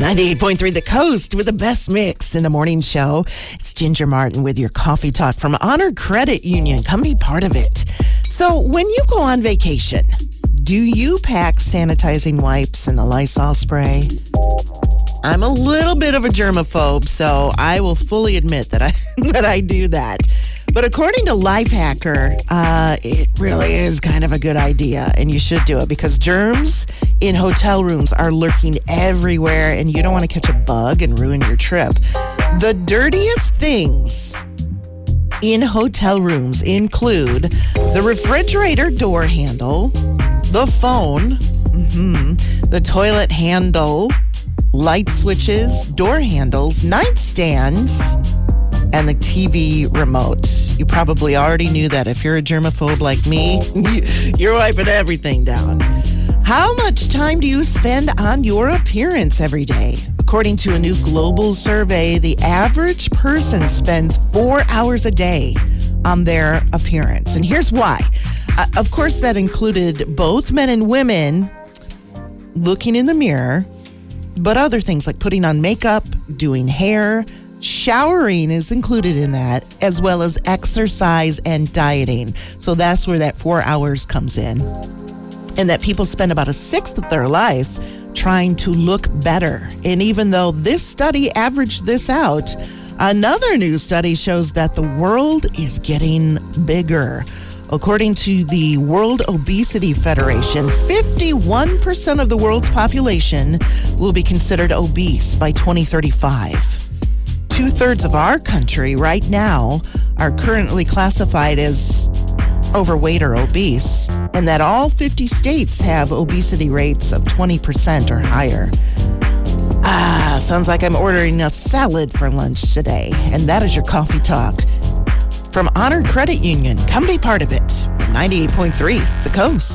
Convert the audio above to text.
98.3 The Coast with the best mix in the morning show. It's Ginger Martin with your coffee talk from Honor Credit Union. Come be part of it. So, when you go on vacation, do you pack sanitizing wipes and the Lysol spray? I'm a little bit of a germaphobe, so I will fully admit that I that I do that. But according to Lifehacker, uh, it really is kind of a good idea, and you should do it because germs in hotel rooms are lurking everywhere, and you don't want to catch a bug and ruin your trip. The dirtiest things in hotel rooms include the refrigerator door handle, the phone, mhm, the toilet handle, light switches, door handles, nightstands and the TV remote. You probably already knew that. If you're a germaphobe like me, you're wiping everything down. How much time do you spend on your appearance every day? According to a new global survey, the average person spends four hours a day on their appearance. And here's why. Uh, of course, that included both men and women looking in the mirror, but other things like putting on makeup, doing hair, Showering is included in that, as well as exercise and dieting. So that's where that four hours comes in. And that people spend about a sixth of their life trying to look better. And even though this study averaged this out, another new study shows that the world is getting bigger. According to the World Obesity Federation, 51% of the world's population will be considered obese by 2035 two thirds of our country right now are currently classified as overweight or obese, and that all 50 states have obesity rates of 20% or higher. Ah, sounds like I'm ordering a salad for lunch today. And that is your coffee talk from Honor Credit Union. Come be part of it. 98.3 The Coast.